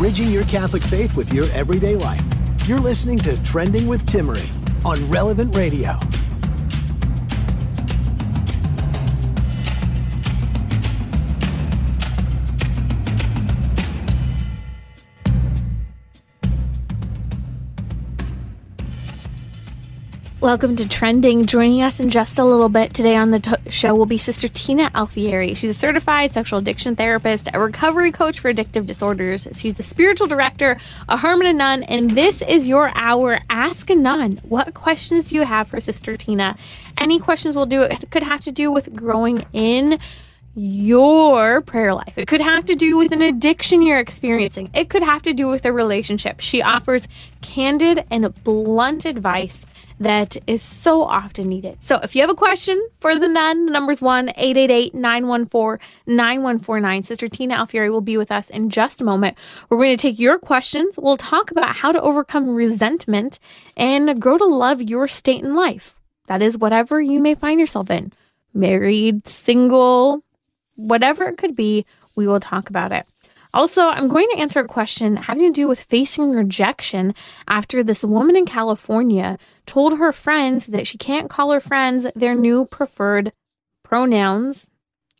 Bridging your Catholic faith with your everyday life. You're listening to Trending with Timmerie on Relevant Radio. Welcome to Trending. Joining us in just a little bit today on the t- show will be Sister Tina Alfieri. She's a certified sexual addiction therapist, a recovery coach for addictive disorders. She's a spiritual director, a hermit and nun, and this is your hour. Ask a nun. What questions do you have for Sister Tina? Any questions will do. It could have to do with growing in your prayer life. It could have to do with an addiction you're experiencing. It could have to do with a relationship. She offers candid and blunt advice that is so often needed. So if you have a question for the nun, the number's 1 888 914 9149. Sister Tina Alfieri will be with us in just a moment. We're going to take your questions. We'll talk about how to overcome resentment and grow to love your state in life. That is whatever you may find yourself in married, single, whatever it could be, we will talk about it. Also, I'm going to answer a question having to do with facing rejection after this woman in California told her friends that she can't call her friends their new preferred pronouns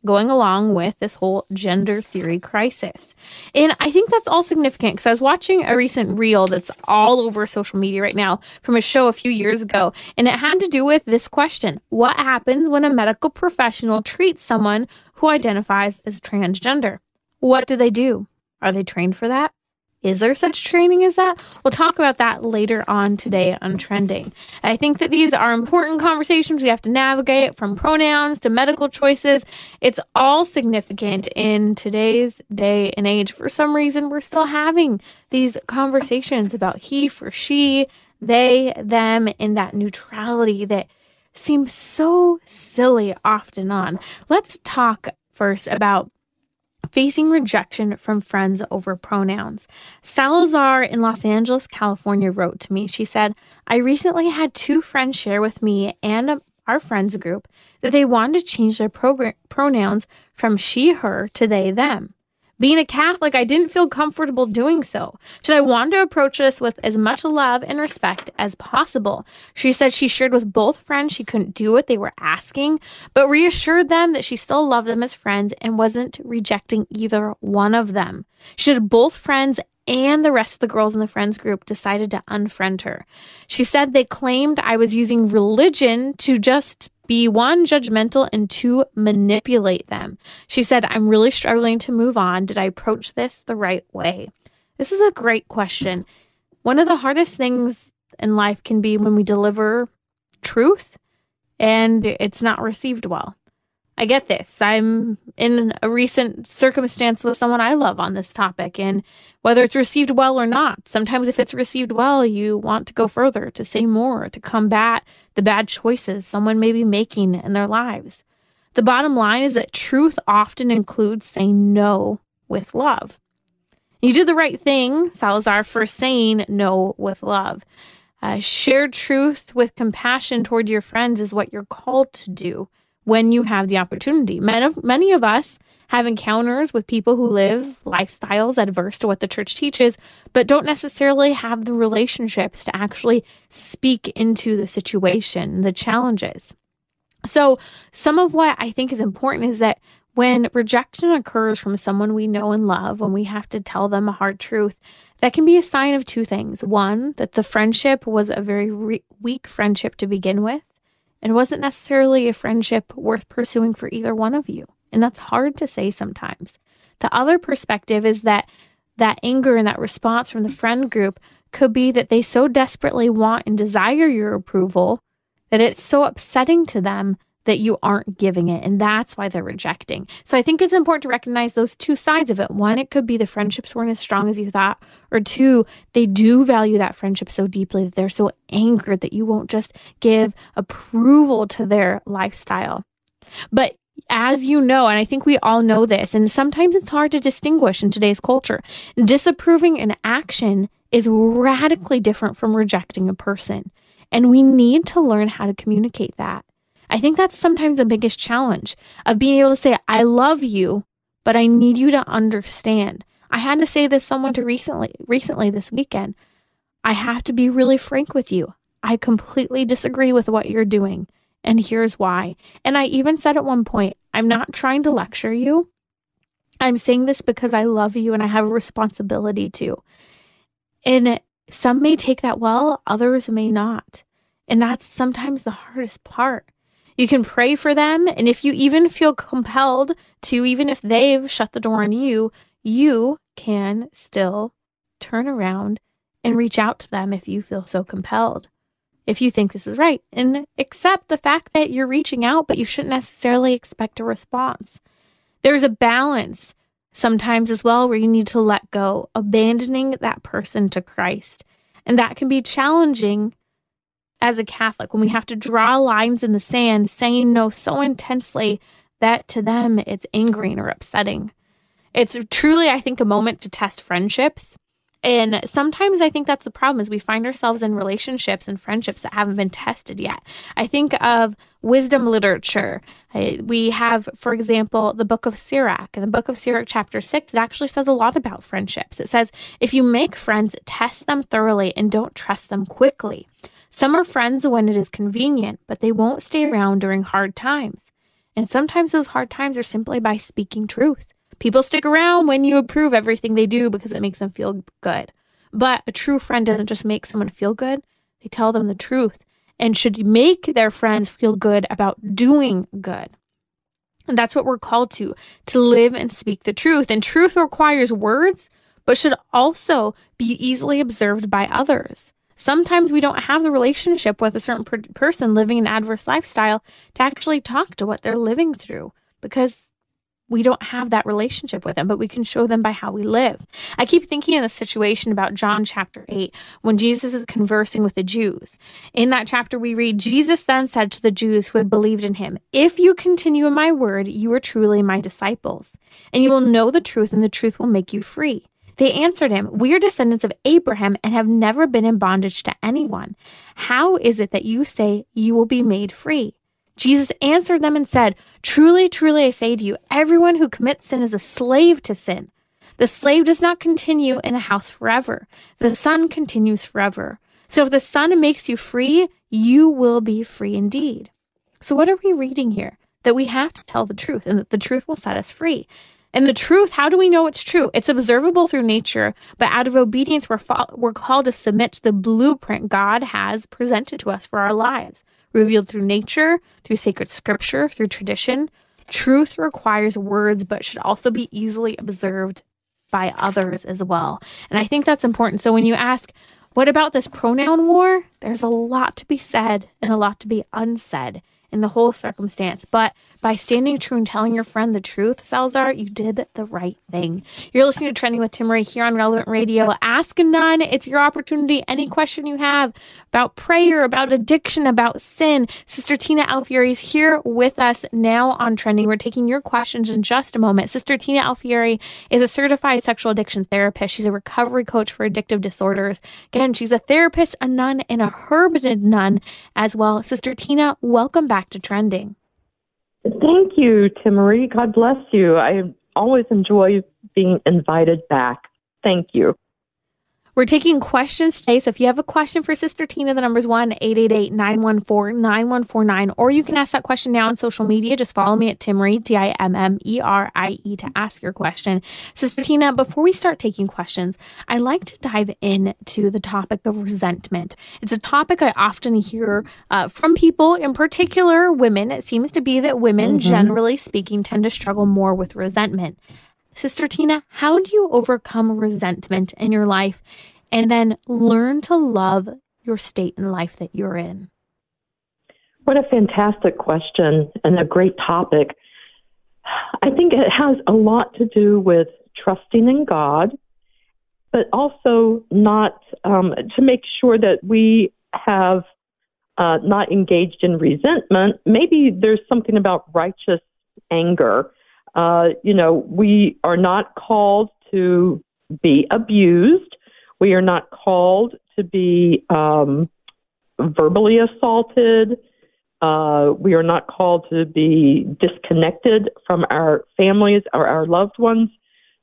going along with this whole gender theory crisis. And I think that's all significant because I was watching a recent reel that's all over social media right now from a show a few years ago, and it had to do with this question What happens when a medical professional treats someone who identifies as transgender? What do they do? Are they trained for that? Is there such training as that? We'll talk about that later on today on trending. I think that these are important conversations we have to navigate from pronouns to medical choices. It's all significant in today's day and age. For some reason, we're still having these conversations about he for she, they, them, and that neutrality that seems so silly often on. Let's talk first about facing rejection from friends over pronouns. Salazar in Los Angeles, California wrote to me. She said, I recently had two friends share with me and our friends group that they wanted to change their pronouns from she, her to they, them. Being a Catholic, I didn't feel comfortable doing so. Should I want to approach this with as much love and respect as possible? She said she shared with both friends she couldn't do what they were asking, but reassured them that she still loved them as friends and wasn't rejecting either one of them. Said both friends and the rest of the girls in the friends group decided to unfriend her. She said they claimed I was using religion to just be one, judgmental, and two, manipulate them. She said, I'm really struggling to move on. Did I approach this the right way? This is a great question. One of the hardest things in life can be when we deliver truth and it's not received well. I get this. I'm in a recent circumstance with someone I love on this topic, and whether it's received well or not, sometimes if it's received well, you want to go further, to say more, to combat the bad choices someone may be making in their lives. The bottom line is that truth often includes saying no with love. You do the right thing, Salazar, for saying no with love. Uh, truth with compassion toward your friends is what you're called to do when you have the opportunity. Many of, many of us have encounters with people who live lifestyles adverse to what the church teaches, but don't necessarily have the relationships to actually speak into the situation, the challenges. So, some of what I think is important is that when rejection occurs from someone we know and love, when we have to tell them a hard truth, that can be a sign of two things. One, that the friendship was a very re- weak friendship to begin with, and wasn't necessarily a friendship worth pursuing for either one of you. And that's hard to say sometimes. The other perspective is that that anger and that response from the friend group could be that they so desperately want and desire your approval that it's so upsetting to them that you aren't giving it. And that's why they're rejecting. So I think it's important to recognize those two sides of it. One, it could be the friendships weren't as strong as you thought. Or two, they do value that friendship so deeply that they're so angered that you won't just give approval to their lifestyle. But as you know, and I think we all know this, and sometimes it's hard to distinguish in today's culture, disapproving an action is radically different from rejecting a person. And we need to learn how to communicate that. I think that's sometimes the biggest challenge of being able to say, I love you, but I need you to understand. I had to say this someone to mm-hmm. recently recently this weekend. I have to be really frank with you. I completely disagree with what you're doing. And here's why. And I even said at one point, I'm not trying to lecture you. I'm saying this because I love you and I have a responsibility to. And some may take that well, others may not. And that's sometimes the hardest part. You can pray for them. And if you even feel compelled to, even if they've shut the door on you, you can still turn around and reach out to them if you feel so compelled. If you think this is right, and accept the fact that you're reaching out, but you shouldn't necessarily expect a response. There's a balance sometimes as well where you need to let go, abandoning that person to Christ. And that can be challenging as a Catholic when we have to draw lines in the sand, saying no so intensely that to them it's angering or upsetting. It's truly, I think, a moment to test friendships. And sometimes I think that's the problem is we find ourselves in relationships and friendships that haven't been tested yet. I think of wisdom literature. We have, for example, the book of Sirach. In the book of Sirach, chapter 6, it actually says a lot about friendships. It says, if you make friends, test them thoroughly and don't trust them quickly. Some are friends when it is convenient, but they won't stay around during hard times. And sometimes those hard times are simply by speaking truth. People stick around when you approve everything they do because it makes them feel good. But a true friend doesn't just make someone feel good, they tell them the truth and should make their friends feel good about doing good. And that's what we're called to, to live and speak the truth. And truth requires words, but should also be easily observed by others. Sometimes we don't have the relationship with a certain per- person living an adverse lifestyle to actually talk to what they're living through because we don't have that relationship with them, but we can show them by how we live. I keep thinking in the situation about John chapter 8 when Jesus is conversing with the Jews. In that chapter, we read, Jesus then said to the Jews who had believed in him, If you continue in my word, you are truly my disciples, and you will know the truth, and the truth will make you free. They answered him, We are descendants of Abraham and have never been in bondage to anyone. How is it that you say you will be made free? Jesus answered them and said, Truly, truly, I say to you, everyone who commits sin is a slave to sin. The slave does not continue in a house forever, the son continues forever. So if the son makes you free, you will be free indeed. So, what are we reading here? That we have to tell the truth and that the truth will set us free. And the truth, how do we know it's true? It's observable through nature, but out of obedience, we're, fo- we're called to submit to the blueprint God has presented to us for our lives, revealed through nature, through sacred scripture, through tradition. Truth requires words, but should also be easily observed by others as well. And I think that's important. So when you ask, what about this pronoun war? There's a lot to be said and a lot to be unsaid in the whole circumstance. But by standing true and telling your friend the truth, Salazar, you did the right thing. You're listening to Trending with Timmerie here on Relevant Radio. Ask nun. It's your opportunity. Any question you have about prayer, about addiction, about sin, Sister Tina Alfieri is here with us now on Trending. We're taking your questions in just a moment. Sister Tina Alfieri is a certified sexual addiction therapist. She's a recovery coach for addictive disorders. Again, she's a therapist, a nun, and a hermited nun as well. Sister Tina, welcome back to Trending. Thank you, Timmerie. God bless you. I always enjoy being invited back. Thank you. We're taking questions today. So if you have a question for Sister Tina, the number is 1 888 914 9149. Or you can ask that question now on social media. Just follow me at Timmerie, T I M M E R I E, to ask your question. Sister Tina, before we start taking questions, I like to dive into the topic of resentment. It's a topic I often hear uh, from people, in particular women. It seems to be that women, mm-hmm. generally speaking, tend to struggle more with resentment. Sister Tina, how do you overcome resentment in your life and then learn to love your state in life that you're in? What a fantastic question and a great topic. I think it has a lot to do with trusting in God, but also not um, to make sure that we have uh, not engaged in resentment. Maybe there's something about righteous anger. Uh, you know, we are not called to be abused. We are not called to be um, verbally assaulted. Uh, we are not called to be disconnected from our families or our loved ones.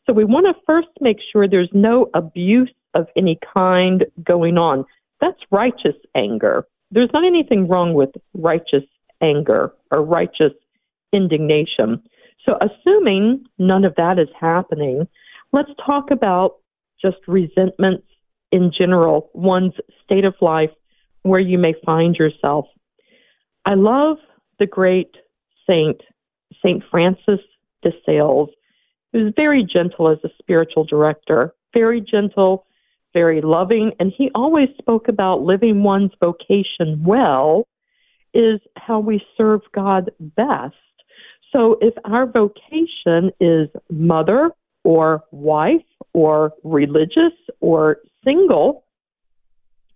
So we want to first make sure there's no abuse of any kind going on. That's righteous anger. There's not anything wrong with righteous anger or righteous indignation. So, assuming none of that is happening, let's talk about just resentments in general, one's state of life, where you may find yourself. I love the great saint, Saint Francis de Sales, who's very gentle as a spiritual director, very gentle, very loving, and he always spoke about living one's vocation well is how we serve God best. So if our vocation is mother or wife or religious or single,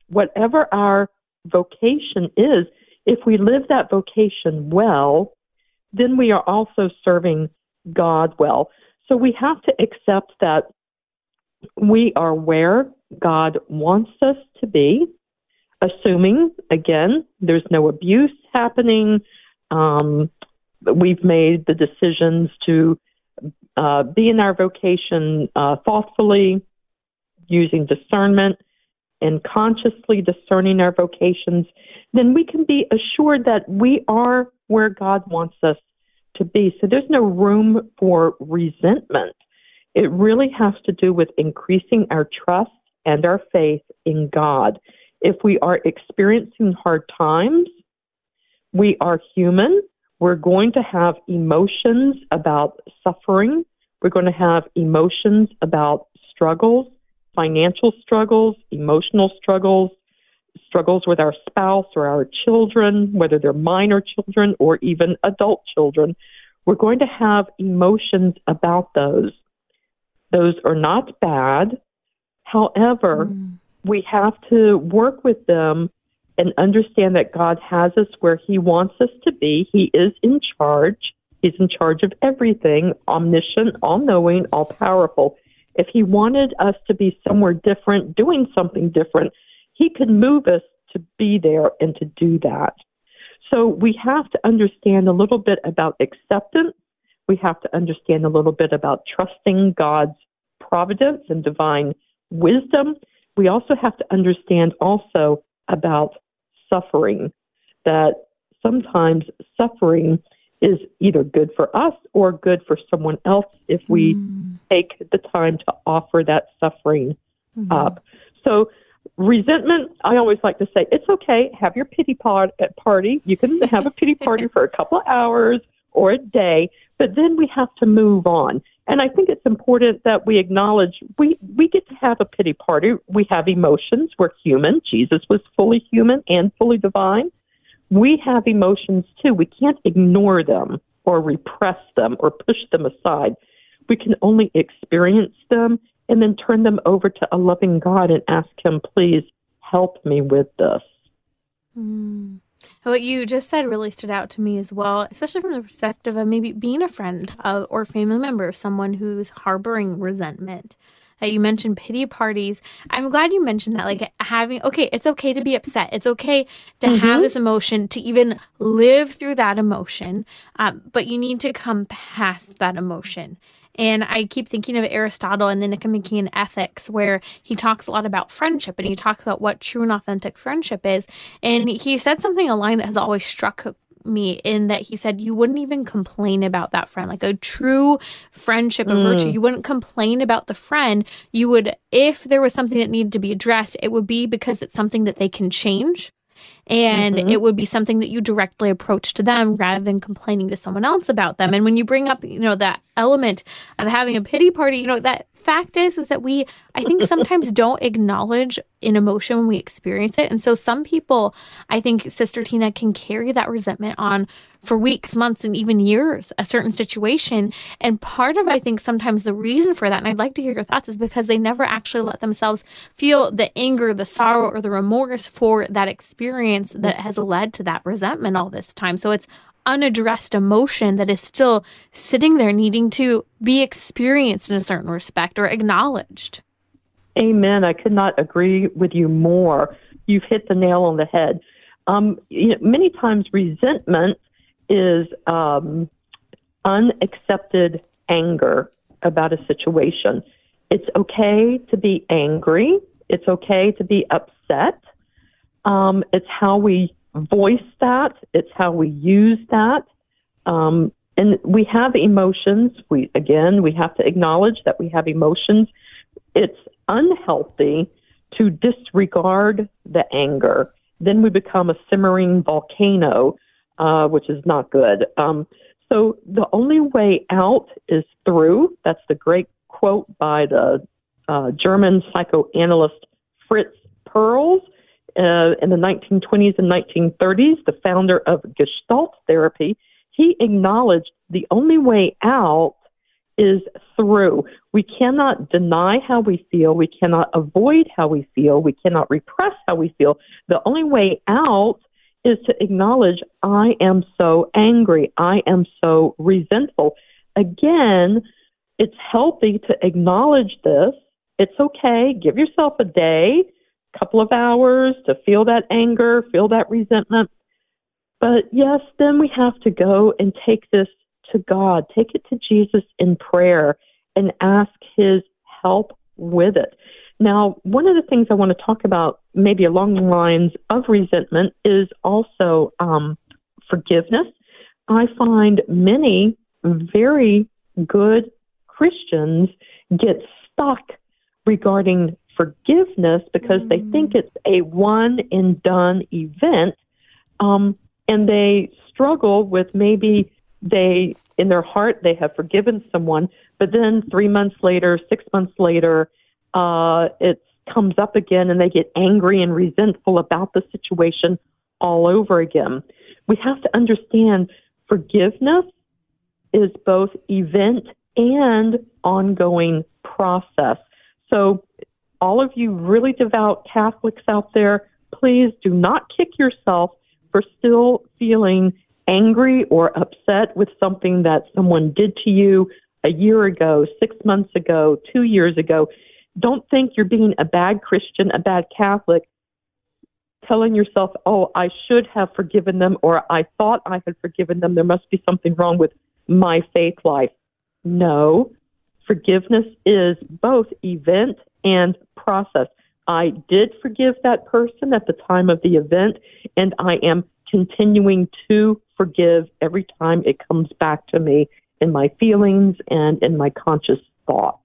whatever our vocation is, if we live that vocation well, then we are also serving God well. So we have to accept that we are where God wants us to be, assuming, again, there's no abuse happening. Um, we've made the decisions to uh, be in our vocation uh, thoughtfully, using discernment and consciously discerning our vocations, then we can be assured that we are where God wants us to be. So there's no room for resentment. It really has to do with increasing our trust and our faith in God. If we are experiencing hard times, we are human. We're going to have emotions about suffering. We're going to have emotions about struggles financial struggles, emotional struggles, struggles with our spouse or our children, whether they're minor children or even adult children, we're going to have emotions about those. Those are not bad. However, mm. we have to work with them and understand that God has us where He wants us to be. He is in charge. He's in charge of everything, omniscient, all knowing, all powerful. If he wanted us to be somewhere different, doing something different, he could move us to be there and to do that. So we have to understand a little bit about acceptance. We have to understand a little bit about trusting God's providence and divine wisdom. We also have to understand also about suffering, that sometimes suffering is either good for us or good for someone else if we mm. take the time to offer that suffering mm-hmm. up. So, resentment, I always like to say, it's okay, have your pity pod at party. You can have a pity party for a couple of hours or a day, but then we have to move on. And I think it's important that we acknowledge we, we get to have a pity party. We have emotions. We're human. Jesus was fully human and fully divine we have emotions too. We can't ignore them or repress them or push them aside. We can only experience them and then turn them over to a loving God and ask Him, please help me with this. Mm. What you just said really stood out to me as well, especially from the perspective of maybe being a friend of, or family member of someone who's harboring resentment you mentioned pity parties. I'm glad you mentioned that. Like having, okay, it's okay to be upset. It's okay to mm-hmm. have this emotion, to even live through that emotion. Um, but you need to come past that emotion. And I keep thinking of Aristotle and the Nicomachean Ethics, where he talks a lot about friendship and he talks about what true and authentic friendship is. And he said something, a line that has always struck me in that he said you wouldn't even complain about that friend like a true friendship of mm. virtue you wouldn't complain about the friend you would if there was something that needed to be addressed it would be because it's something that they can change and mm-hmm. it would be something that you directly approach to them rather than complaining to someone else about them and when you bring up you know that element of having a pity party you know that fact is is that we I think sometimes don't acknowledge an emotion when we experience it. And so some people, I think Sister Tina can carry that resentment on for weeks, months, and even years, a certain situation. And part of, I think, sometimes the reason for that, and I'd like to hear your thoughts, is because they never actually let themselves feel the anger, the sorrow, or the remorse for that experience that mm. has led to that resentment all this time. So it's unaddressed emotion that is still sitting there needing to be experienced in a certain respect or acknowledged. Amen. I could not agree with you more. You've hit the nail on the head. Um, you know, many times resentment is um, unaccepted anger about a situation. It's okay to be angry. It's okay to be upset. Um, it's how we voice that. It's how we use that. Um, and we have emotions. We again, we have to acknowledge that we have emotions. It's unhealthy to disregard the anger. Then we become a simmering volcano, uh, which is not good. Um, so the only way out is through. That's the great quote by the uh, German psychoanalyst Fritz Perls uh, in the 1920s and 1930s, the founder of Gestalt therapy, he acknowledged the only way out is through. We cannot deny how we feel. We cannot avoid how we feel. We cannot repress how we feel. The only way out is to acknowledge, I am so angry. I am so resentful. Again, it's healthy to acknowledge this. It's okay. Give yourself a day couple of hours to feel that anger, feel that resentment. But yes, then we have to go and take this to God, take it to Jesus in prayer and ask His help with it. Now, one of the things I want to talk about, maybe along the lines of resentment, is also um, forgiveness. I find many very good Christians get stuck regarding forgiveness because mm. they think it's a one and done event. Um, and they struggle with maybe they, in their heart, they have forgiven someone, but then three months later, six months later, uh, it comes up again and they get angry and resentful about the situation all over again. We have to understand forgiveness is both event and ongoing process. So all of you really devout Catholics out there, please do not kick yourself for still feeling angry or upset with something that someone did to you a year ago, six months ago, two years ago. Don't think you're being a bad Christian, a bad Catholic, telling yourself, oh, I should have forgiven them or I thought I had forgiven them. There must be something wrong with my faith life. No, forgiveness is both event and process. I did forgive that person at the time of the event, and I am continuing to forgive every time it comes back to me in my feelings and in my conscious thoughts.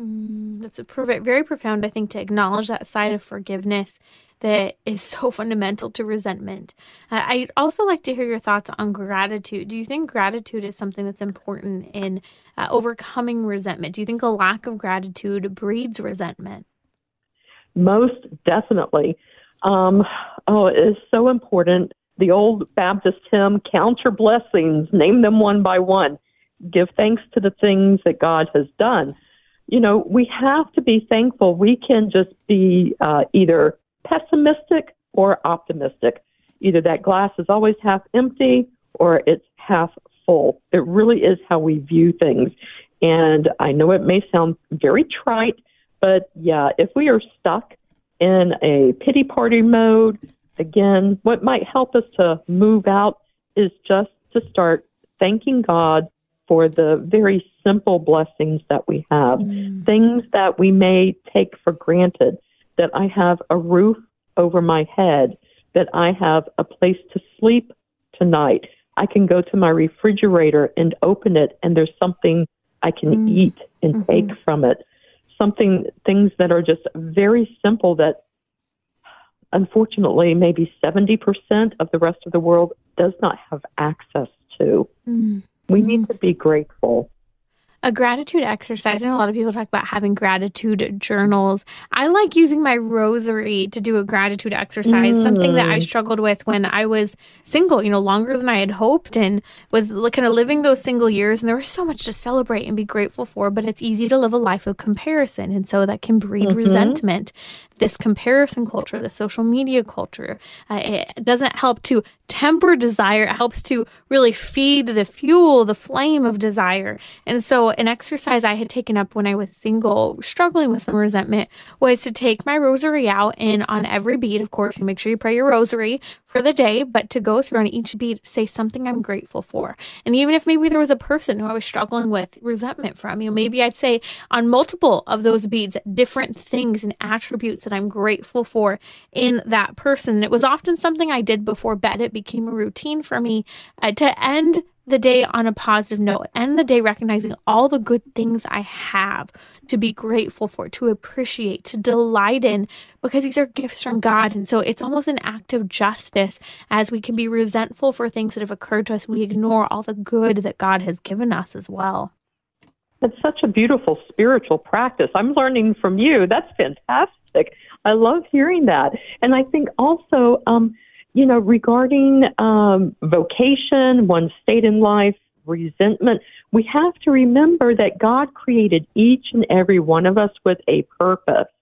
Mm, that's a very profound, I think, to acknowledge that side of forgiveness that is so fundamental to resentment. Uh, I'd also like to hear your thoughts on gratitude. Do you think gratitude is something that's important in uh, overcoming resentment? Do you think a lack of gratitude breeds resentment? Most definitely. Um, oh, it is so important. The old Baptist hymn, Count Your Blessings, name them one by one. Give thanks to the things that God has done. You know, we have to be thankful. We can just be uh, either pessimistic or optimistic. Either that glass is always half empty or it's half full. It really is how we view things. And I know it may sound very trite, but yeah, if we are stuck in a pity party mode, again, what might help us to move out is just to start thanking God for the very simple blessings that we have, mm. things that we may take for granted that I have a roof over my head, that I have a place to sleep tonight. I can go to my refrigerator and open it, and there's something I can mm. eat and mm-hmm. take from it. Something, things that are just very simple that unfortunately maybe 70% of the rest of the world does not have access to. Mm. We need mm-hmm. to be grateful. A gratitude exercise. I know a lot of people talk about having gratitude journals. I like using my rosary to do a gratitude exercise, mm. something that I mm. struggled with when I was single, you know, longer than I had hoped and was kind of living those single years. And there was so much to celebrate and be grateful for, but it's easy to live a life of comparison. And so that can breed mm-hmm. resentment this comparison culture, the social media culture. Uh, it doesn't help to temper desire. It helps to really feed the fuel, the flame of desire. And so, an exercise I had taken up when I was single, struggling with some resentment, was to take my rosary out and on every bead, of course, you make sure you pray your rosary for the day, but to go through on each bead, say something I'm grateful for. And even if maybe there was a person who I was struggling with resentment from, you know, maybe I'd say on multiple of those beads, different things and attributes that I'm grateful for in that person. And it was often something I did before bed. It became a routine for me uh, to end the day on a positive note, end the day recognizing all the good things I have to be grateful for, to appreciate, to delight in, because these are gifts from God. And so it's almost an act of justice as we can be resentful for things that have occurred to us. We ignore all the good that God has given us as well. It's such a beautiful spiritual practice. I'm learning from you. That's fantastic. I love hearing that. And I think also, um, you know, regarding um, vocation, one's state in life, resentment, we have to remember that God created each and every one of us with a purpose.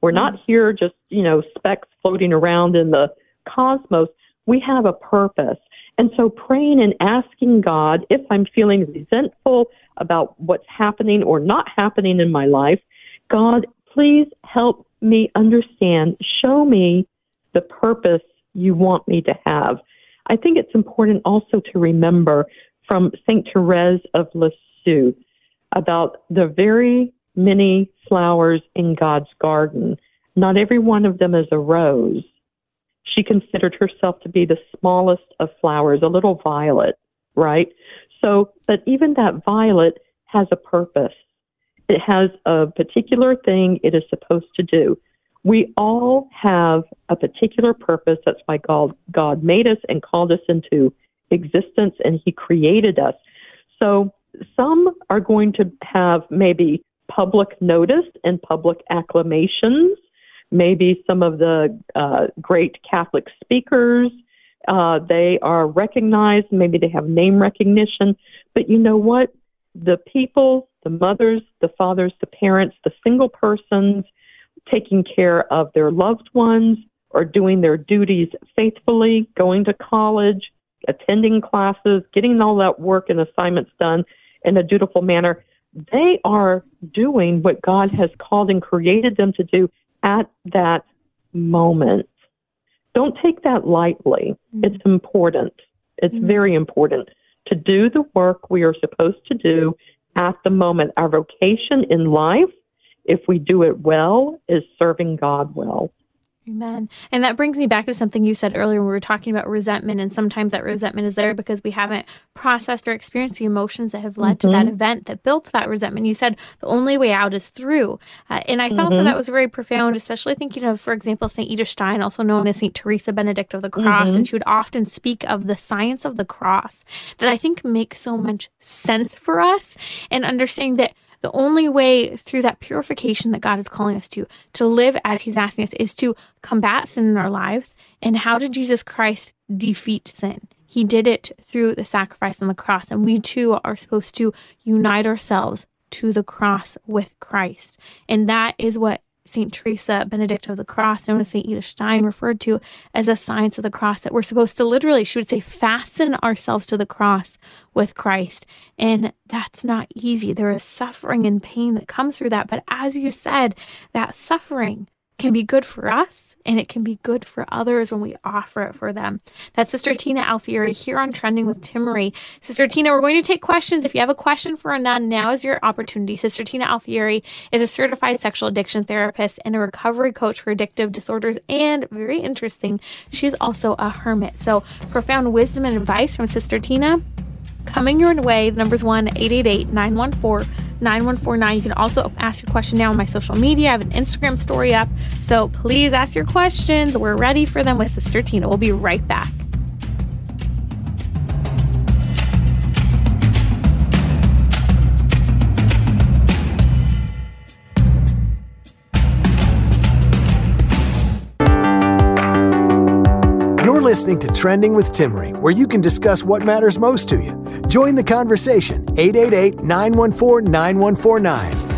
We're not mm-hmm. here just, you know, specks floating around in the cosmos. We have a purpose. And so praying and asking God if I'm feeling resentful about what's happening or not happening in my life, God, please help me understand, show me the purpose you want me to have. I think it's important also to remember from St. Therese of Lisieux about the very many flowers in God's garden. Not every one of them is a rose. She considered herself to be the smallest of flowers, a little violet, right? So, but even that violet has a purpose. It has a particular thing it is supposed to do. We all have a particular purpose. That's why God, God made us and called us into existence and He created us. So some are going to have maybe public notice and public acclamations. Maybe some of the uh, great Catholic speakers, uh, they are recognized. Maybe they have name recognition. But you know what? The people, the mothers, the fathers, the parents, the single persons, taking care of their loved ones or doing their duties faithfully, going to college, attending classes, getting all that work and assignments done in a dutiful manner, they are doing what God has called and created them to do at that moment. Don't take that lightly. Mm-hmm. It's important. It's mm-hmm. very important to do the work we are supposed to do at the moment. Our vocation in life if we do it well, is serving God well. Amen. And that brings me back to something you said earlier when we were talking about resentment. And sometimes that resentment is there because we haven't processed or experienced the emotions that have led mm-hmm. to that mm-hmm. event that built that resentment. You said the only way out is through. Uh, and I thought mm-hmm. that that was very profound, especially thinking of, for example, St. Edith Stein, also known as St. Teresa Benedict of the Cross. Mm-hmm. And she would often speak of the science of the cross that I think makes so much sense for us and understanding that the only way through that purification that God is calling us to, to live as He's asking us, is to combat sin in our lives. And how did Jesus Christ defeat sin? He did it through the sacrifice on the cross. And we too are supposed to unite ourselves to the cross with Christ. And that is what St. Teresa Benedict of the Cross, as St. Edith Stein, referred to as a science of the cross, that we're supposed to literally, she would say, fasten ourselves to the cross with Christ. And that's not easy. There is suffering and pain that comes through that. But as you said, that suffering can be good for us and it can be good for others when we offer it for them. That's Sister Tina Alfieri here on Trending with Timmerie. Sister Tina, we're going to take questions. If you have a question for a nun, now is your opportunity. Sister Tina Alfieri is a certified sexual addiction therapist and a recovery coach for addictive disorders. And very interesting, she's also a hermit. So profound wisdom and advice from Sister Tina coming your way. The number's 1 888 914 9149. You can also ask your question now on my social media. I have an Instagram story up. So please ask your questions. We're ready for them with Sister Tina. We'll be right back. Listening to Trending with Timmerie, where you can discuss what matters most to you. Join the conversation 888 914 9149.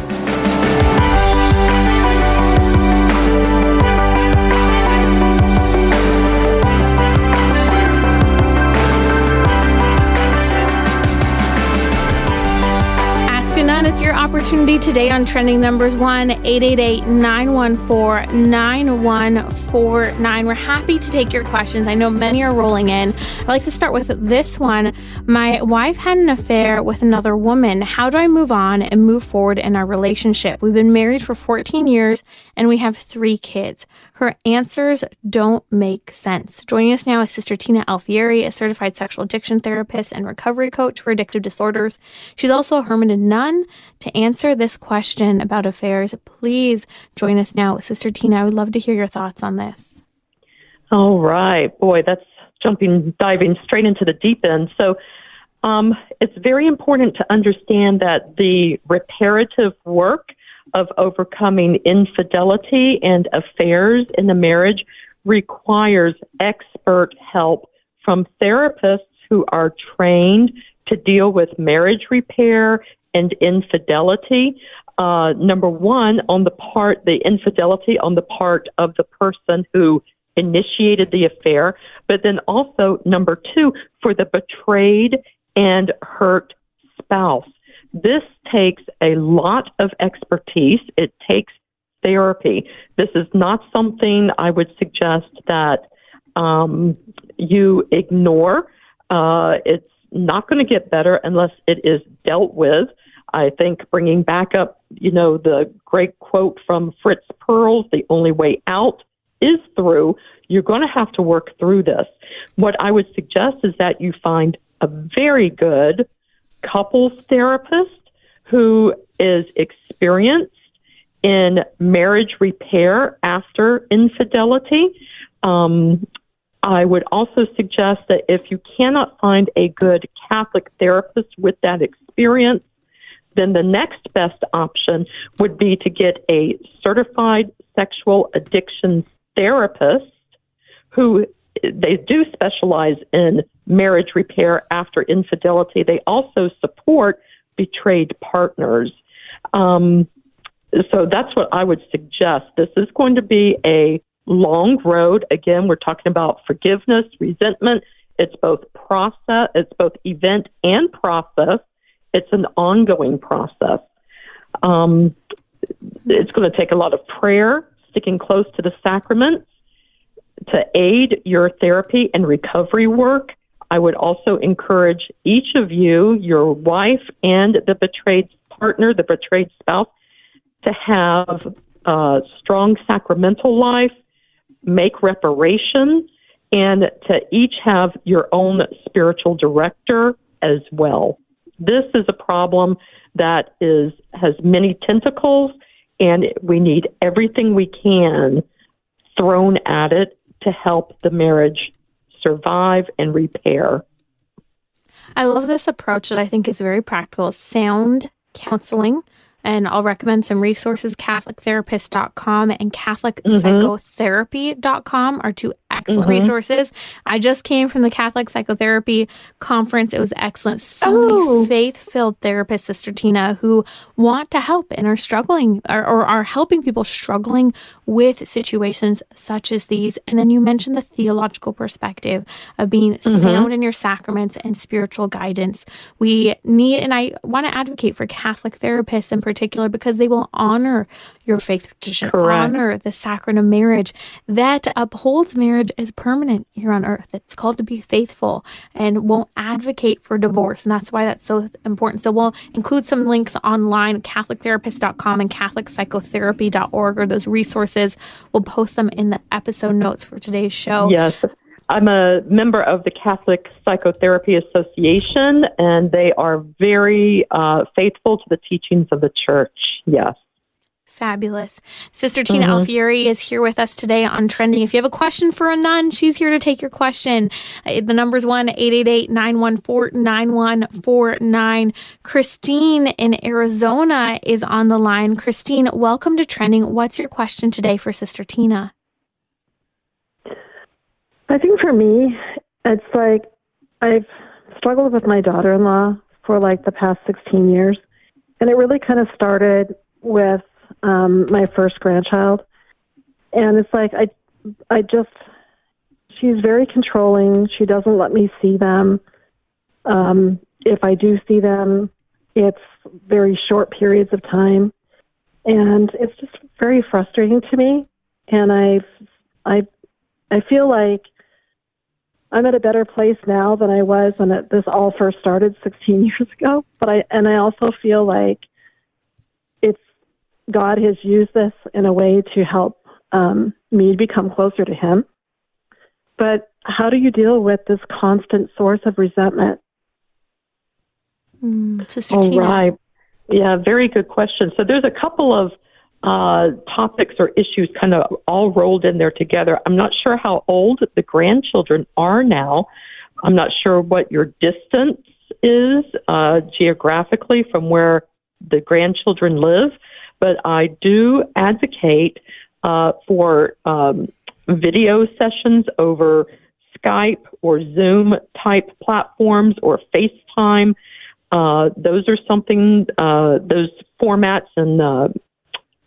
Opportunity today on Trending Numbers 1 888 914 9149. We're happy to take your questions. I know many are rolling in. I'd like to start with this one. My wife had an affair with another woman. How do I move on and move forward in our relationship? We've been married for 14 years and we have three kids. Her answers don't make sense. Joining us now is Sister Tina Alfieri, a certified sexual addiction therapist and recovery coach for addictive disorders. She's also a hermit and nun. To answer this question about affairs, please join us now. Sister Tina, I would love to hear your thoughts on this. All right. Boy, that's jumping, diving straight into the deep end. So, um, it's very important to understand that the reparative work of overcoming infidelity and affairs in the marriage requires expert help from therapists who are trained to deal with marriage repair and infidelity. Uh, number one, on the part, the infidelity on the part of the person who initiated the affair, but then also number two, for the betrayed and hurt spouse. This takes a lot of expertise. It takes therapy. This is not something I would suggest that um, you ignore. Uh, it's not going to get better unless it is dealt with. I think bringing back up, you know, the great quote from Fritz Perls, the only way out is through. You're going to have to work through this. What I would suggest is that you find a very good couples therapist who is experienced in marriage repair after infidelity. Um, I would also suggest that if you cannot find a good Catholic therapist with that experience, then the next best option would be to get a certified sexual addiction therapist who they do specialize in marriage repair after infidelity. They also support betrayed partners. Um, so that's what I would suggest. This is going to be a long road. Again, we're talking about forgiveness, resentment. It's both process, it's both event and process. It's an ongoing process. Um, it's going to take a lot of prayer, sticking close to the sacraments to aid your therapy and recovery work. I would also encourage each of you, your wife and the betrayed partner, the betrayed spouse, to have a strong sacramental life, make reparation, and to each have your own spiritual director as well. This is a problem that is has many tentacles, and we need everything we can thrown at it to help the marriage survive and repair. I love this approach that I think is very practical. Sound counseling and I'll recommend some resources. CatholicTherapist.com and CatholicPsychotherapy.com mm-hmm. are two excellent mm-hmm. resources. I just came from the Catholic Psychotherapy Conference. It was excellent. So oh. many faith filled therapists, Sister Tina, who want to help and are struggling or, or are helping people struggling with situations such as these. And then you mentioned the theological perspective of being mm-hmm. sound in your sacraments and spiritual guidance. We need, and I want to advocate for Catholic therapists in particular because they will honor your faith tradition, Correct. honor the sacrament of marriage that upholds marriage as permanent here on earth. It's called to be faithful and won't advocate for divorce. And that's why that's so important. So we'll include some links online, CatholicTherapist.com and CatholicPsychotherapy.org, or those resources. We'll post them in the episode notes for today's show. Yes. I'm a member of the Catholic Psychotherapy Association, and they are very uh, faithful to the teachings of the church. Yes. Fabulous. Sister Tina mm-hmm. Alfieri is here with us today on Trending. If you have a question for a nun, she's here to take your question. Uh, the number's 1 888 914 9149. Christine in Arizona is on the line. Christine, welcome to Trending. What's your question today for Sister Tina? I think for me, it's like I've struggled with my daughter in law for like the past 16 years. And it really kind of started with um, my first grandchild. And it's like, I, I just, she's very controlling. She doesn't let me see them. Um, if I do see them, it's very short periods of time. And it's just very frustrating to me. And I, I, I feel like I'm at a better place now than I was when it, this all first started 16 years ago. But I and I also feel like God has used this in a way to help um, me become closer to Him. But how do you deal with this constant source of resentment? Mm, Sister All Tina. right. Yeah, very good question. So there's a couple of uh, topics or issues kind of all rolled in there together. I'm not sure how old the grandchildren are now. I'm not sure what your distance is uh, geographically from where the grandchildren live, but I do advocate uh, for um, video sessions over Skype or Zoom type platforms or FaceTime. Uh, those are something, uh, those formats and uh,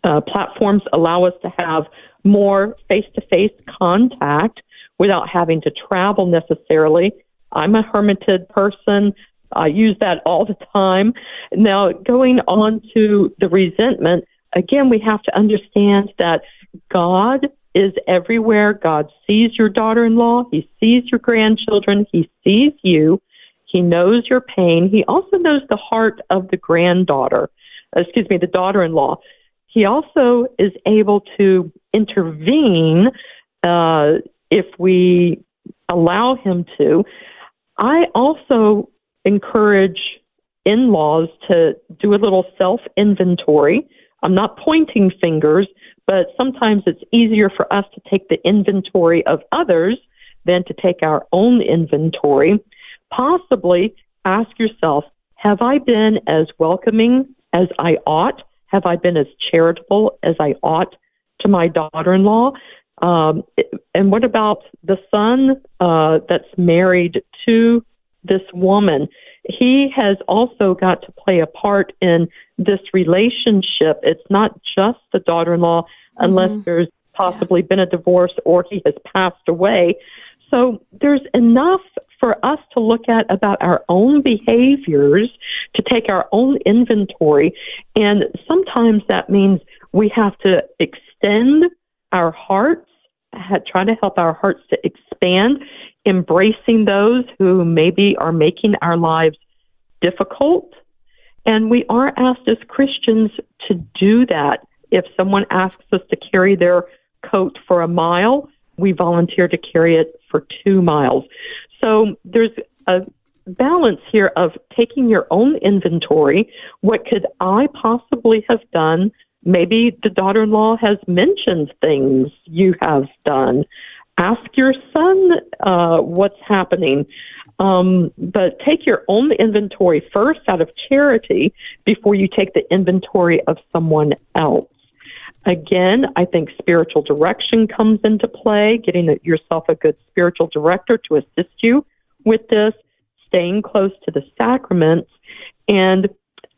uh, platforms allow us to have more face to face contact without having to travel necessarily. I'm a hermited person. I use that all the time. Now, going on to the resentment, again, we have to understand that God is everywhere. God sees your daughter in law, He sees your grandchildren, He sees you, He knows your pain. He also knows the heart of the granddaughter, excuse me, the daughter in law. He also is able to intervene uh, if we allow him to. I also encourage in laws to do a little self inventory. I'm not pointing fingers, but sometimes it's easier for us to take the inventory of others than to take our own inventory. Possibly ask yourself, have I been as welcoming as I ought? Have I been as charitable as I ought to my daughter in law? Um, and what about the son uh, that's married to this woman? He has also got to play a part in this relationship. It's not just the daughter in law, unless Mhm. there's possibly been a divorce or he has passed away. So there's enough for us to look at about our own behaviors, to take our own inventory. And sometimes that means we have to extend our hearts, ha- try to help our hearts to expand, embracing those who maybe are making our lives difficult. And we are asked as Christians to do that. If someone asks us to carry their coat for a mile, we volunteer to carry it for two miles. So there's a balance here of taking your own inventory. What could I possibly have done? Maybe the daughter in law has mentioned things you have done. Ask your son uh, what's happening. Um, but take your own inventory first out of charity before you take the inventory of someone else. Again, I think spiritual direction comes into play, getting yourself a good spiritual director to assist you with this, staying close to the sacraments, and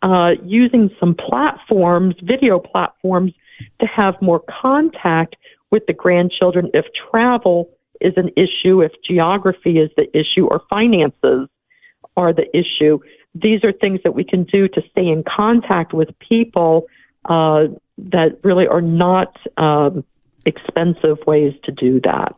uh, using some platforms, video platforms, to have more contact with the grandchildren if travel is an issue, if geography is the issue, or finances are the issue. These are things that we can do to stay in contact with people uh, that really are not um, expensive ways to do that.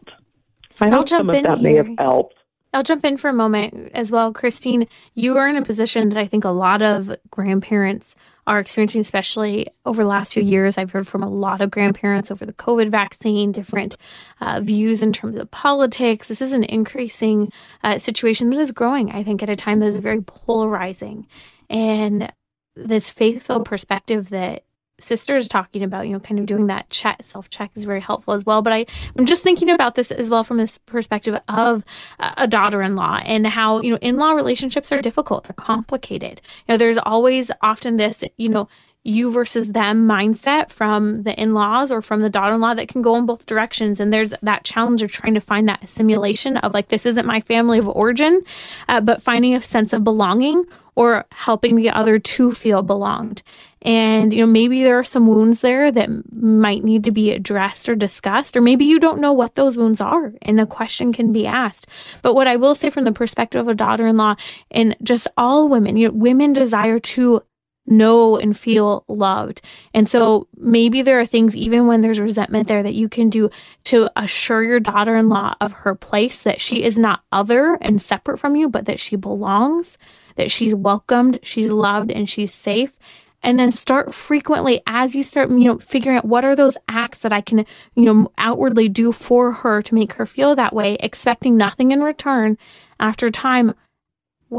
I I'll hope some of that may have helped. I'll jump in for a moment as well. Christine, you are in a position that I think a lot of grandparents are experiencing, especially over the last few years. I've heard from a lot of grandparents over the COVID vaccine, different uh, views in terms of politics. This is an increasing uh, situation that is growing, I think, at a time that is very polarizing. And this faithful perspective that sister is talking about, you know, kind of doing that chat self check is very helpful as well. But I, I'm just thinking about this as well from this perspective of a a daughter-in-law and how you know in-law relationships are difficult they're complicated you know there's always often this you know you versus them mindset from the in-laws or from the daughter-in-law that can go in both directions and there's that challenge of trying to find that simulation of like this isn't my family of origin uh, but finding a sense of belonging or helping the other to feel belonged. And you know maybe there are some wounds there that might need to be addressed or discussed or maybe you don't know what those wounds are and the question can be asked. But what i will say from the perspective of a daughter-in-law and just all women you know women desire to know and feel loved. And so maybe there are things, even when there's resentment there, that you can do to assure your daughter in law of her place, that she is not other and separate from you, but that she belongs, that she's welcomed, she's loved, and she's safe. And then start frequently as you start, you know, figuring out what are those acts that I can, you know, outwardly do for her to make her feel that way, expecting nothing in return. After time,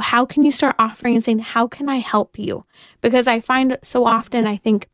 how can you start offering and saying, How can I help you? Because I find so often, I think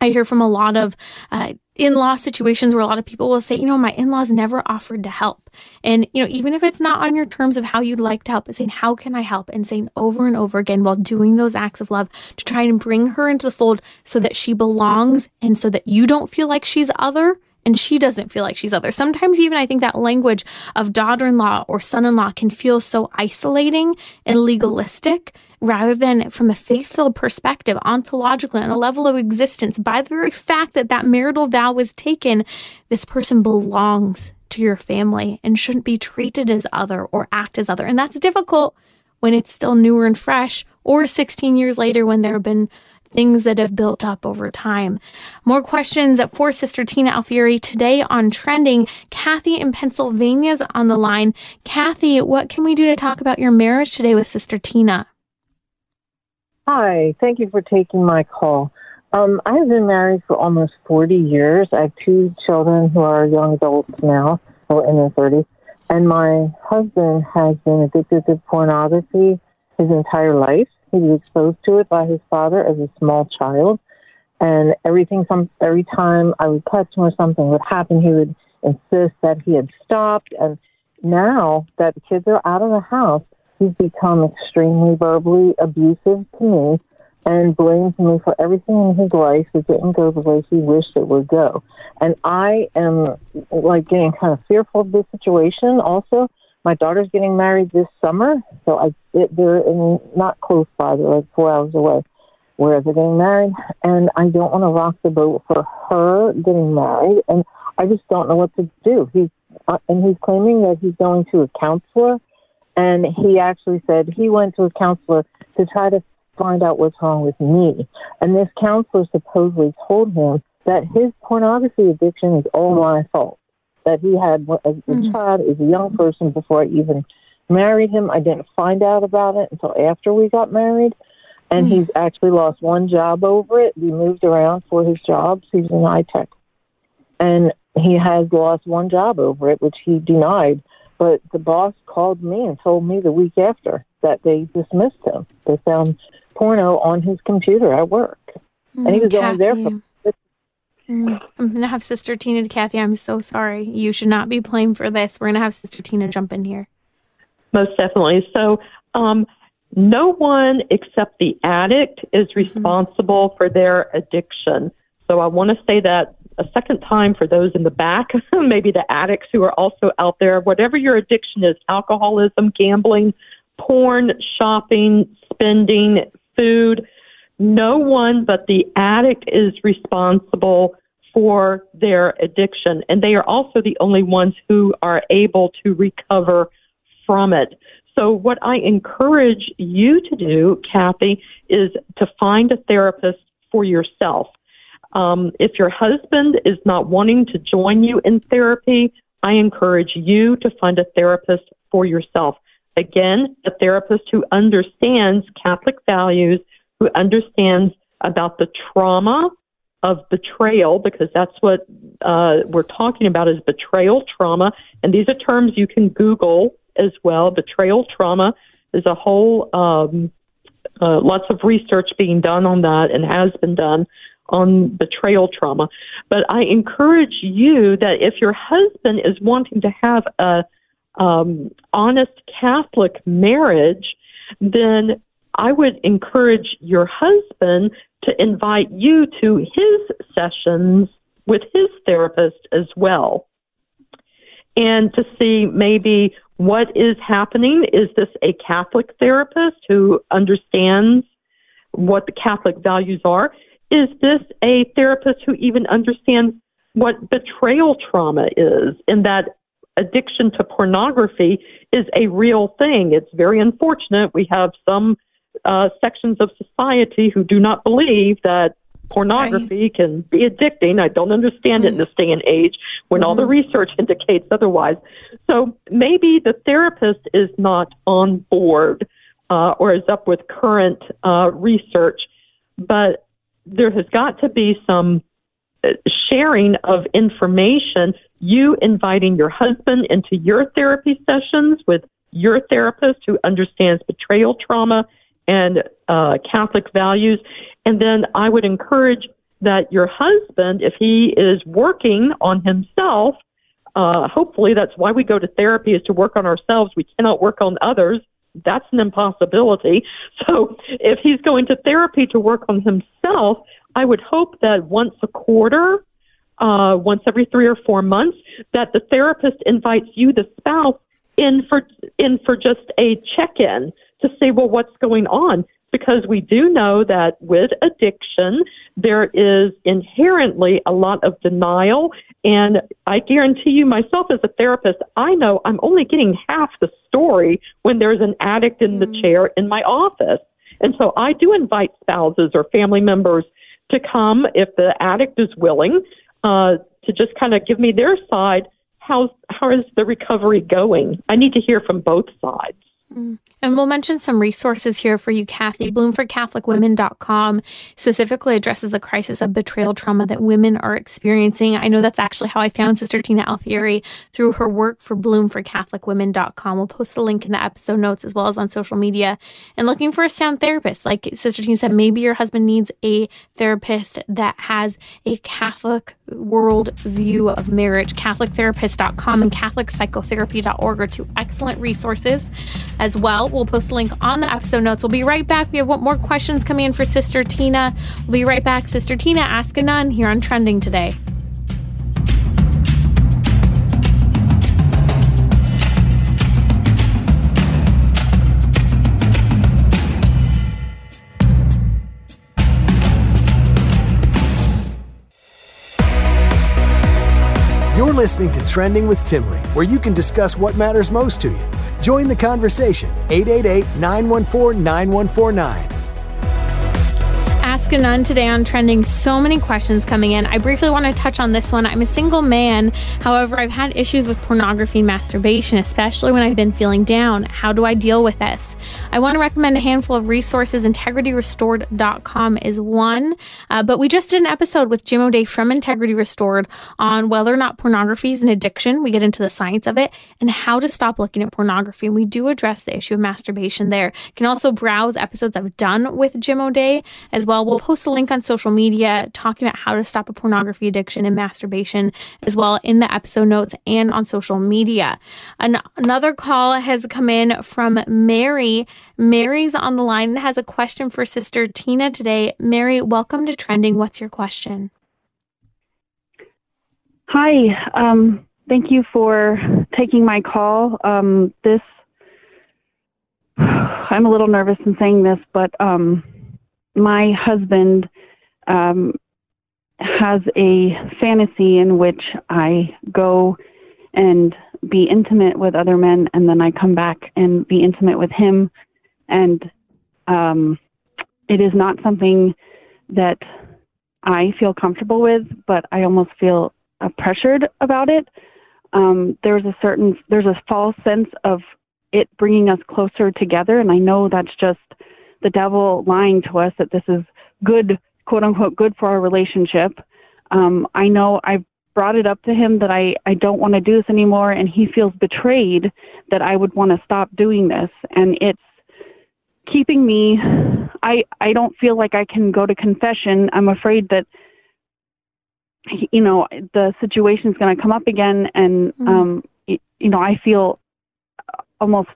I hear from a lot of uh, in law situations where a lot of people will say, you know, my in laws never offered to help. And, you know, even if it's not on your terms of how you'd like to help, but saying, how can I help? And saying over and over again while doing those acts of love to try and bring her into the fold so that she belongs and so that you don't feel like she's other and she doesn't feel like she's other. Sometimes, even I think that language of daughter in law or son in law can feel so isolating and mm-hmm. legalistic rather than from a faith filled perspective, ontologically, on a level of existence. By the very fact that that marital vow was taken, this person belongs to your family and shouldn't be treated as other or act as other. And that's difficult when it's still newer and fresh, or 16 years later when there have been things that have built up over time. More questions for Sister Tina Alfieri today on trending. Kathy in Pennsylvania is on the line. Kathy, what can we do to talk about your marriage today with Sister Tina? Hi, thank you for taking my call. Um, I have been married for almost 40 years. I have two children who are young adults now, or in their 30s. And my husband has been addicted to pornography his entire life. He was exposed to it by his father as a small child. And everything, some, every time I would catch him or something would happen, he would insist that he had stopped. And now that the kids are out of the house, he's become extremely verbally abusive to me and blames me for everything in his life that didn't go the way he wished it would go. And I am like getting kind of fearful of this situation also my daughter's getting married this summer, so I it, they're in, not close by; they're like four hours away. Where they're getting married, and I don't want to rock the boat for her getting married, and I just don't know what to do. He's uh, and he's claiming that he's going to a counselor, and he actually said he went to a counselor to try to find out what's wrong with me. And this counselor supposedly told him that his pornography addiction is all my fault that he had as a mm-hmm. child, as a young person, before I even married him. I didn't find out about it until after we got married. And mm-hmm. he's actually lost one job over it. We moved around for his jobs. He's in high tech. And he has lost one job over it, which he denied. But the boss called me and told me the week after that they dismissed him. They found porno on his computer at work. Mm, and he was Kathy. only there for I'm gonna have Sister Tina Kathy. I'm so sorry. You should not be playing for this. We're gonna have Sister Tina jump in here. Most definitely. So, um, no one except the addict is mm-hmm. responsible mm-hmm. for their addiction. So I want to say that a second time for those in the back, maybe the addicts who are also out there. Whatever your addiction is, alcoholism, gambling, porn, shopping, spending, food no one but the addict is responsible for their addiction, and they are also the only ones who are able to recover from it. So, what I encourage you to do, Kathy, is to find a therapist for yourself. Um, if your husband is not wanting to join you in therapy, I encourage you to find a therapist for yourself. Again, a therapist who understands Catholic values who understands about the trauma of betrayal, because that's what uh, we're talking about is betrayal trauma. And these are terms you can Google as well. Betrayal trauma is a whole, um, uh, lots of research being done on that and has been done on betrayal trauma. But I encourage you that if your husband is wanting to have a um, honest Catholic marriage, then I would encourage your husband to invite you to his sessions with his therapist as well. And to see maybe what is happening. Is this a Catholic therapist who understands what the Catholic values are? Is this a therapist who even understands what betrayal trauma is and that addiction to pornography is a real thing? It's very unfortunate. We have some uh, sections of society who do not believe that pornography right. can be addicting. I don't understand mm. it in this day and age when mm-hmm. all the mm-hmm. research indicates otherwise. So maybe the therapist is not on board uh, or is up with current uh, research, but there has got to be some uh, sharing of information. You inviting your husband into your therapy sessions with your therapist who understands betrayal trauma and uh, Catholic values. And then I would encourage that your husband, if he is working on himself, uh, hopefully that's why we go to therapy is to work on ourselves. We cannot work on others. That's an impossibility. So if he's going to therapy to work on himself, I would hope that once a quarter, uh, once every three or four months, that the therapist invites you, the spouse, in for in for just a check-in to say, well, what's going on? Because we do know that with addiction, there is inherently a lot of denial. And I guarantee you, myself as a therapist, I know I'm only getting half the story when there's an addict in the mm. chair in my office. And so I do invite spouses or family members to come if the addict is willing uh, to just kind of give me their side. How's, how is the recovery going? I need to hear from both sides. Mm. And we'll mention some resources here for you, Kathy. BloomForCatholicWomen.com specifically addresses the crisis of betrayal trauma that women are experiencing. I know that's actually how I found Sister Tina Alfieri through her work for BloomForCatholicWomen.com. We'll post a link in the episode notes as well as on social media. And looking for a sound therapist, like Sister Tina said, maybe your husband needs a therapist that has a Catholic world view of marriage. CatholicTherapist.com and CatholicPsychotherapy.org are two excellent resources as well. We'll post a link on the episode notes. We'll be right back. We have more questions coming in for Sister Tina. We'll be right back. Sister Tina, Ask a Nun here on Trending today. You're listening to Trending with Timmerie, where you can discuss what matters most to you. Join the conversation 888 914 9149. Ask a Nun today on trending. So many questions coming in. I briefly want to touch on this one. I'm a single man. However, I've had issues with pornography and masturbation, especially when I've been feeling down. How do I deal with this? I want to recommend a handful of resources. IntegrityRestored.com is one. Uh, but we just did an episode with Jim O'Day from Integrity Restored on whether or not pornography is an addiction. We get into the science of it and how to stop looking at pornography. And we do address the issue of masturbation there. You can also browse episodes I've done with Jim O'Day as well well. Post a link on social media talking about how to stop a pornography addiction and masturbation as well in the episode notes and on social media. An- another call has come in from Mary. Mary's on the line and has a question for Sister Tina today. Mary, welcome to Trending. What's your question? Hi. Um, thank you for taking my call. Um, this I'm a little nervous in saying this, but um, my husband um, has a fantasy in which I go and be intimate with other men, and then I come back and be intimate with him. And um, it is not something that I feel comfortable with, but I almost feel uh, pressured about it. Um, there's a certain, there's a false sense of it bringing us closer together, and I know that's just the devil lying to us that this is good, quote unquote, good for our relationship. Um, I know I've brought it up to him that I, I don't want to do this anymore, and he feels betrayed that I would want to stop doing this. And it's keeping me, I, I don't feel like I can go to confession. I'm afraid that, you know, the situation is going to come up again, and, mm. um, you, you know, I feel almost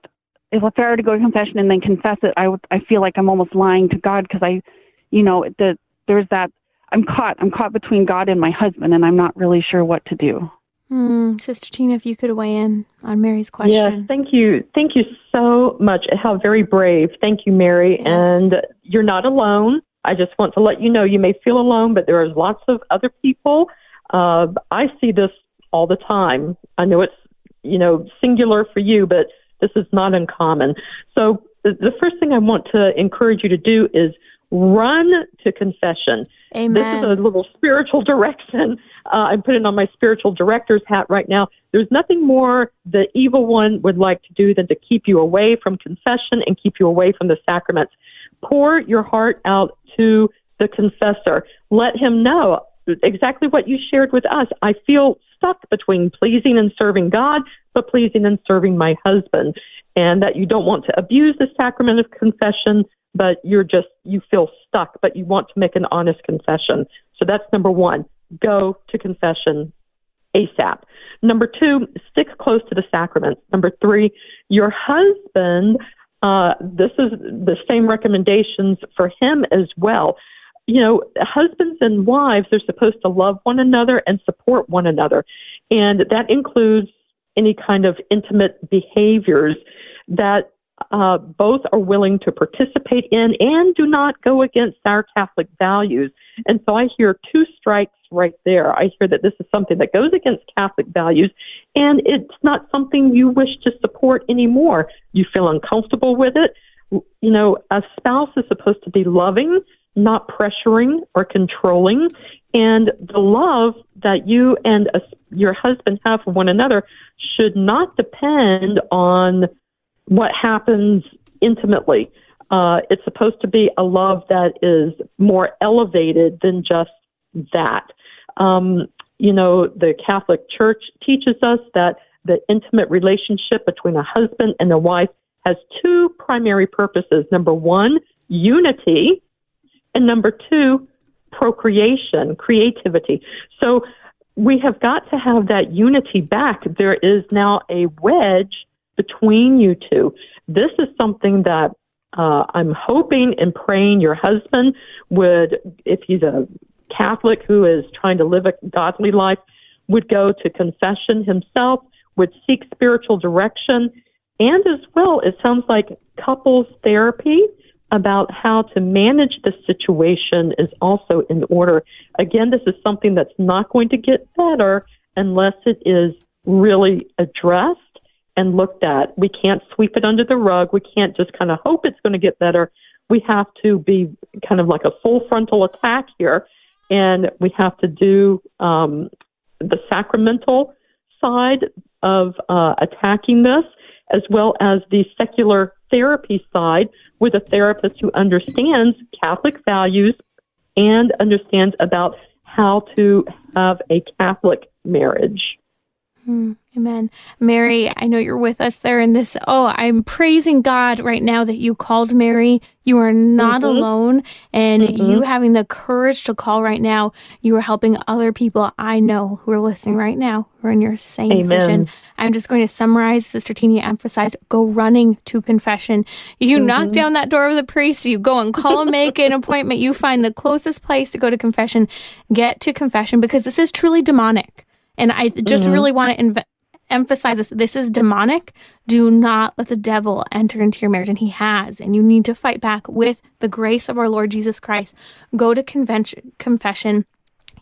if I were to go to confession and then confess it, I would I feel like I'm almost lying to God because I, you know, the there's that I'm caught. I'm caught between God and my husband, and I'm not really sure what to do. Mm, Sister Tina, if you could weigh in on Mary's question. Yes, thank you. Thank you so much. How very brave. Thank you, Mary. Yes. And you're not alone. I just want to let you know you may feel alone, but there are lots of other people. Uh, I see this all the time. I know it's, you know, singular for you, but this is not uncommon. So the, first thing I want to encourage you to do is run to confession. Amen. This is a little spiritual direction. Uh, I'm putting on my spiritual director's hat right now. There's nothing more the evil one would like to do than to keep you away from confession and keep you away from the sacraments. Pour your heart out to the confessor. Let him know exactly what you shared with us. I feel stuck between pleasing and serving God, but pleasing and serving my husband, and that you don't want to abuse the sacrament of confession, but you're just, you feel stuck, but you want to make an honest confession. So that's number one. Go to confession ASAP. Number two, stick close to the sacrament. Number three, your husband, uh, this is the same recommendations for him as well. You know, husbands and wives are supposed to love one another and support one another. And that includes any kind of intimate behaviors that uh, both are willing to participate in and do not go against our Catholic values. And so I hear two strikes right there. I hear that this is something that goes against Catholic values and it's not something you wish to support anymore. You feel uncomfortable with it. You know, a spouse is supposed to be loving, not pressuring or controlling. And the love that you and a, your husband have for one another should not depend on what happens intimately. Uh, it's supposed to be a love that is more elevated than just that. Um, you know, the Catholic Church teaches us that the intimate relationship between a husband and a wife has two primary purposes. Number one, unity, and number two, procreation, creativity. So we have got to have that unity back. There is now a wedge between you two. This is something that uh, I'm hoping and praying your husband would, if he's a Catholic who is trying to live a godly life, would go to confession himself, would seek spiritual direction, and as well, it sounds like couples therapy about how to manage the situation is also in order. Again, this is something that's not going to get better unless it is really addressed and looked at. We can't sweep it under the rug. We can't just kind of hope it's going to get better. We have to be kind of like a full frontal attack here, and we have to do um, the sacramental side of uh, attacking this, as well as the secular therapy side with a therapist who understands Catholic values and understands about how to have a Catholic marriage. Mm, amen. Mary, I know you're with us there in this. Oh, I'm praising God right now that you called Mary. You are not Mhm. alone. And Mhm. you having the courage to call right now, you are helping other people I know who are listening right now who are in your same Amen. position. I'm just going to summarize. Sister Tina emphasized go running to confession. You knock Mhm. down that door of the priest, you go and call, make an appointment, you find the closest place to go to confession. Get to confession because this is truly demonic. And I just Mhm. really want to inv- emphasize this. This is demonic. Do not let the devil enter into your marriage. And he has. And you need to fight back with the grace of our Lord Jesus Christ. Go to convention, confession.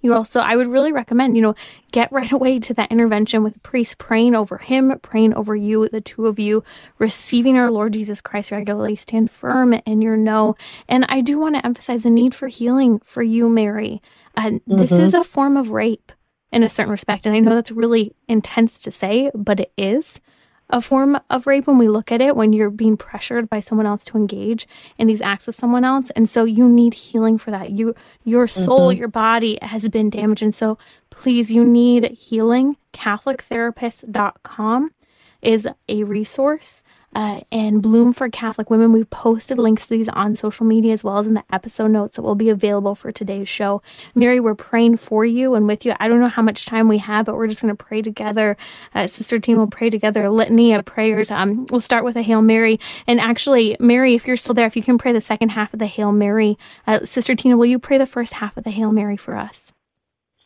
You also, I would really recommend, you know, get right away to that intervention with a priest, praying over him, praying over you, the two of you, receiving our Lord Jesus Christ regularly. Stand firm in your no. And I do want to emphasize the need for healing for you, Mary. And this Mhm. is a form of rape in a certain respect. And I know that's really intense to say, but it is a form of rape when we look at it, when you're being pressured by someone else to engage in these acts of someone else. And so you need healing for that. You your soul, mm-hmm. your body has been damaged. And so please, you need healing. CatholicTherapist.com is a resource. Uh, and Bloom for Catholic Women. We've posted links to these on social media as well as in the episode notes that will be available for today's show. Mary, we're praying for you and with you. I don't know how much time we have, but we're just going to pray together. Uh, Sister Tina will pray together a litany of prayers. Um, we'll start with a Hail Mary. And actually, Mary, if you're still there, if you can pray the second half of the Hail Mary, uh, Sister Tina, will you pray the first half of the Hail Mary for us?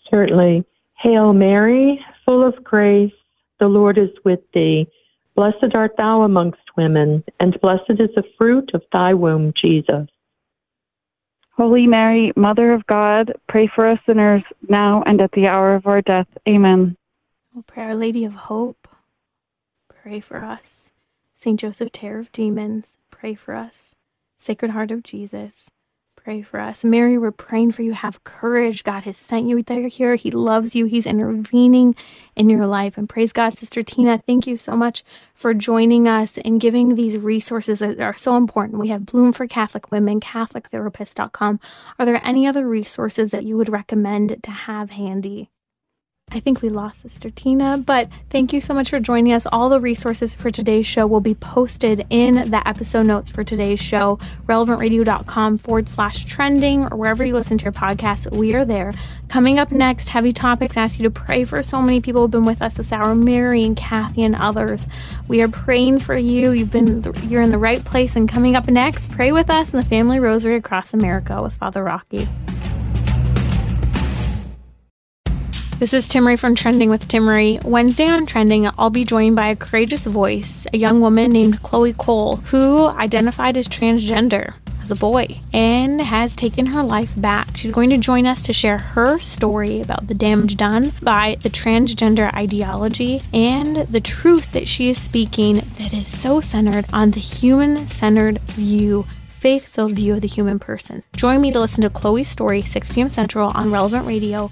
Certainly. Hail Mary, full of grace, the Lord is with thee. Blessed art thou amongst women, and blessed is the fruit of thy womb, Jesus. Holy Mary, Mother of God, pray for us sinners now and at the hour of our death. Amen. We'll pray Our Lady of Hope. Pray for us. Saint Joseph, Terror of Demons. Pray for us. Sacred Heart of Jesus pray for us. Mary, we're praying for you. Have courage. God has sent you there here. He loves you. He's intervening in your life. And praise God, Sister Tina, thank you so much for joining us and giving these resources that are so important. We have Bloom for Catholic Women, CatholicTherapist.com. Are there any other resources that you would recommend to have handy? I think we lost Sister Tina, but thank you so much for joining us. All the resources for today's show will be posted in the episode notes for today's show, relevantradio.com forward slash trending, or wherever you listen to your podcast. We are there. Coming up next, Heavy Topics ask you to pray for so many people who've been with us this hour Mary and Kathy and others. We are praying for you. You've been, you're in the right place. And coming up next, pray with us in the Family Rosary Across America with Father Rocky. This is Timmerie from Trending with Timmerie. Wednesday on Trending, I'll be joined by a courageous voice, a young woman named Chloe Cole, who identified as transgender as a boy and has taken her life back. She's going to join us to share her story about the damage done by the transgender ideology and the truth that she is speaking that is so centered on the human centered view faith filled view of the human person. Join me to listen to Chloe's story, 6 p.m. Central on Relevant Radio